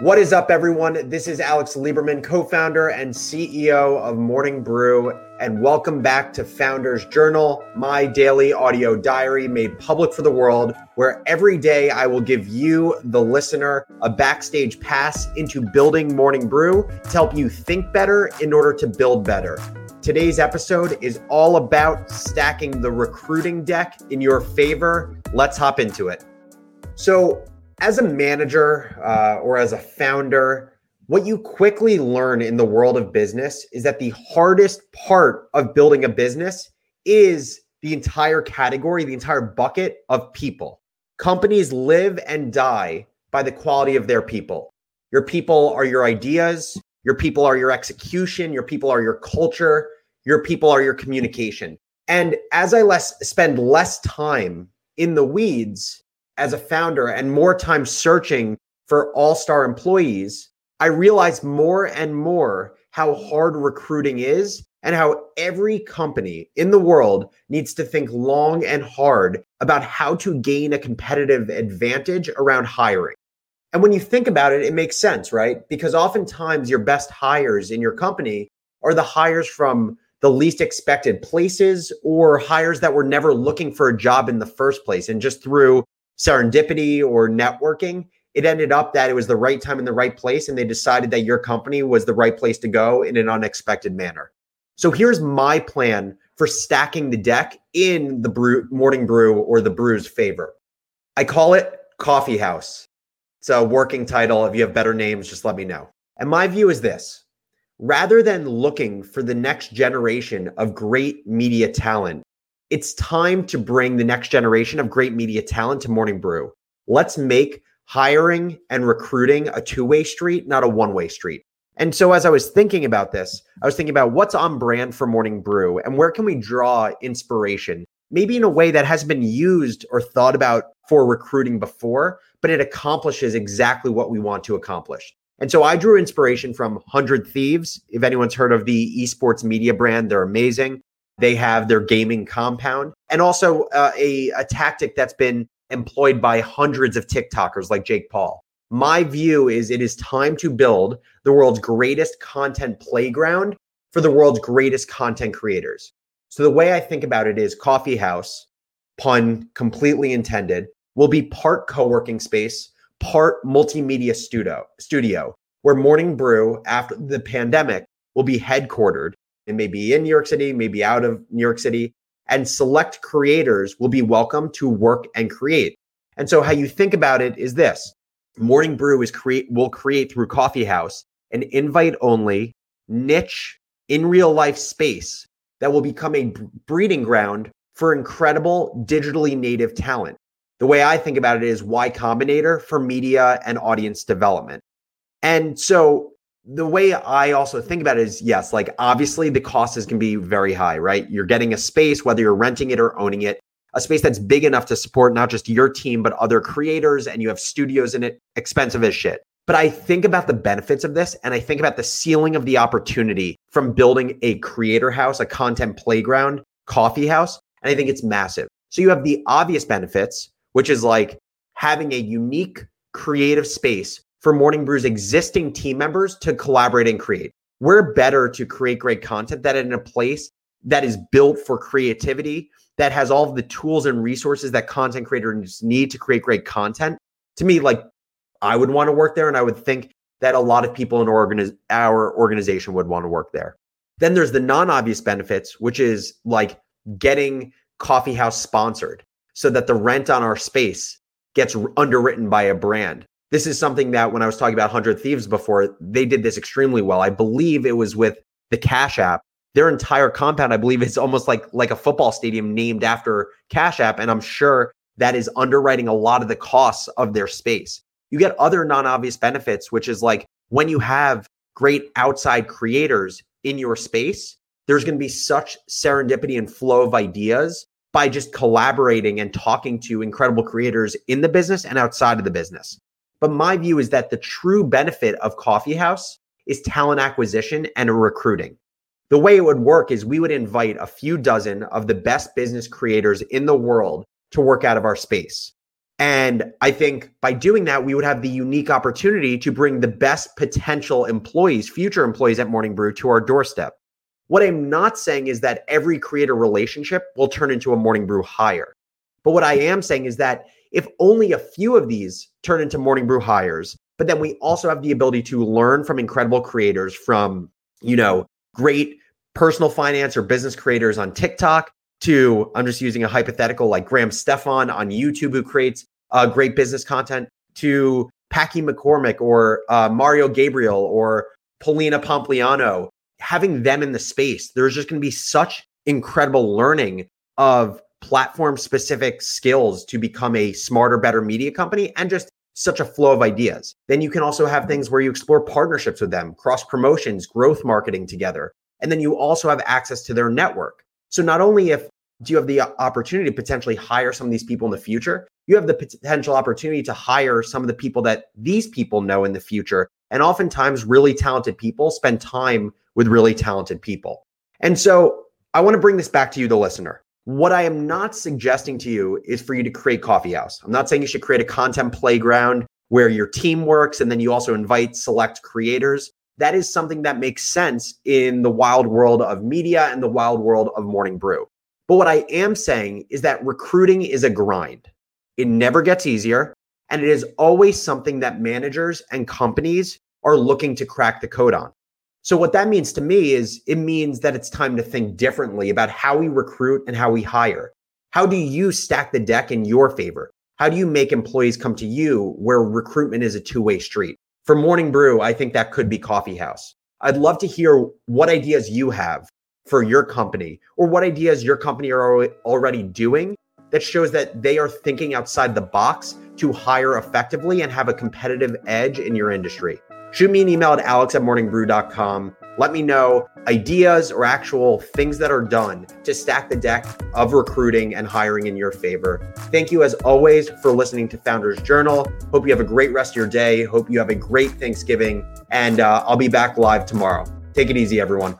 What is up, everyone? This is Alex Lieberman, co founder and CEO of Morning Brew, and welcome back to Founders Journal, my daily audio diary made public for the world, where every day I will give you, the listener, a backstage pass into building Morning Brew to help you think better in order to build better. Today's episode is all about stacking the recruiting deck in your favor. Let's hop into it. So, as a manager uh, or as a founder, what you quickly learn in the world of business is that the hardest part of building a business is the entire category, the entire bucket of people. Companies live and die by the quality of their people. Your people are your ideas, your people are your execution, your people are your culture, your people are your communication. And as I less spend less time in the weeds, as a founder and more time searching for all star employees, I realized more and more how hard recruiting is and how every company in the world needs to think long and hard about how to gain a competitive advantage around hiring. And when you think about it, it makes sense, right? Because oftentimes your best hires in your company are the hires from the least expected places or hires that were never looking for a job in the first place. And just through serendipity or networking, it ended up that it was the right time in the right place. And they decided that your company was the right place to go in an unexpected manner. So here's my plan for stacking the deck in the brew, morning brew or the brew's favor. I call it Coffee House. It's a working title. If you have better names, just let me know. And my view is this rather than looking for the next generation of great media talent, it's time to bring the next generation of great media talent to Morning Brew. Let's make hiring and recruiting a two way street, not a one way street. And so, as I was thinking about this, I was thinking about what's on brand for Morning Brew and where can we draw inspiration, maybe in a way that hasn't been used or thought about for recruiting before, but it accomplishes exactly what we want to accomplish. And so I drew inspiration from 100 Thieves. If anyone's heard of the esports media brand, they're amazing. They have their gaming compound and also uh, a, a tactic that's been employed by hundreds of TikTokers like Jake Paul. My view is it is time to build the world's greatest content playground for the world's greatest content creators. So the way I think about it is coffee house, pun completely intended, will be part co-working space, part multimedia studio, studio where Morning Brew after the pandemic will be headquartered it may be in New York City, maybe out of New York City, and select creators will be welcome to work and create. And so how you think about it is this. Morning Brew is create will create through Coffee House an invite only niche in real life space that will become a breeding ground for incredible digitally native talent. The way I think about it is Y Combinator for media and audience development. And so the way I also think about it is yes, like obviously the cost is going to be very high, right? You're getting a space, whether you're renting it or owning it, a space that's big enough to support not just your team, but other creators, and you have studios in it, expensive as shit. But I think about the benefits of this and I think about the ceiling of the opportunity from building a creator house, a content playground, coffee house. And I think it's massive. So you have the obvious benefits, which is like having a unique creative space for Morning Brew's existing team members to collaborate and create. We're better to create great content that in a place that is built for creativity, that has all of the tools and resources that content creators need to create great content. To me, like I would want to work there, and I would think that a lot of people in organiz- our organization would want to work there. Then there's the non-obvious benefits, which is like getting coffee house sponsored so that the rent on our space gets underwritten by a brand this is something that when I was talking about 100 Thieves before, they did this extremely well. I believe it was with the Cash App. Their entire compound, I believe, is almost like like a football stadium named after Cash App, and I'm sure that is underwriting a lot of the costs of their space. You get other non-obvious benefits, which is like when you have great outside creators in your space, there's going to be such serendipity and flow of ideas by just collaborating and talking to incredible creators in the business and outside of the business. But my view is that the true benefit of Coffee House is talent acquisition and recruiting. The way it would work is we would invite a few dozen of the best business creators in the world to work out of our space. And I think by doing that, we would have the unique opportunity to bring the best potential employees, future employees at Morning Brew to our doorstep. What I'm not saying is that every creator relationship will turn into a Morning Brew hire. But what I am saying is that if only a few of these turn into Morning Brew hires, but then we also have the ability to learn from incredible creators from, you know, great personal finance or business creators on TikTok to, I'm just using a hypothetical like Graham Stephan on YouTube, who creates uh, great business content, to Packy McCormick or uh, Mario Gabriel or Polina Pompliano, having them in the space, there's just going to be such incredible learning of platform specific skills to become a smarter, better media company and just such a flow of ideas. Then you can also have things where you explore partnerships with them, cross promotions, growth marketing together. And then you also have access to their network. So not only if do you have the opportunity to potentially hire some of these people in the future, you have the potential opportunity to hire some of the people that these people know in the future. And oftentimes really talented people spend time with really talented people. And so I want to bring this back to you, the listener. What I am not suggesting to you is for you to create coffee house. I'm not saying you should create a content playground where your team works and then you also invite select creators. That is something that makes sense in the wild world of media and the wild world of morning brew. But what I am saying is that recruiting is a grind. It never gets easier. And it is always something that managers and companies are looking to crack the code on. So what that means to me is it means that it's time to think differently about how we recruit and how we hire. How do you stack the deck in your favor? How do you make employees come to you where recruitment is a two-way street? For Morning Brew, I think that could be Coffee House. I'd love to hear what ideas you have for your company or what ideas your company are already doing that shows that they are thinking outside the box to hire effectively and have a competitive edge in your industry shoot me an email at alex at morningbrew.com. Let me know ideas or actual things that are done to stack the deck of recruiting and hiring in your favor. Thank you, as always, for listening to Founders Journal. Hope you have a great rest of your day. Hope you have a great Thanksgiving. And uh, I'll be back live tomorrow. Take it easy, everyone.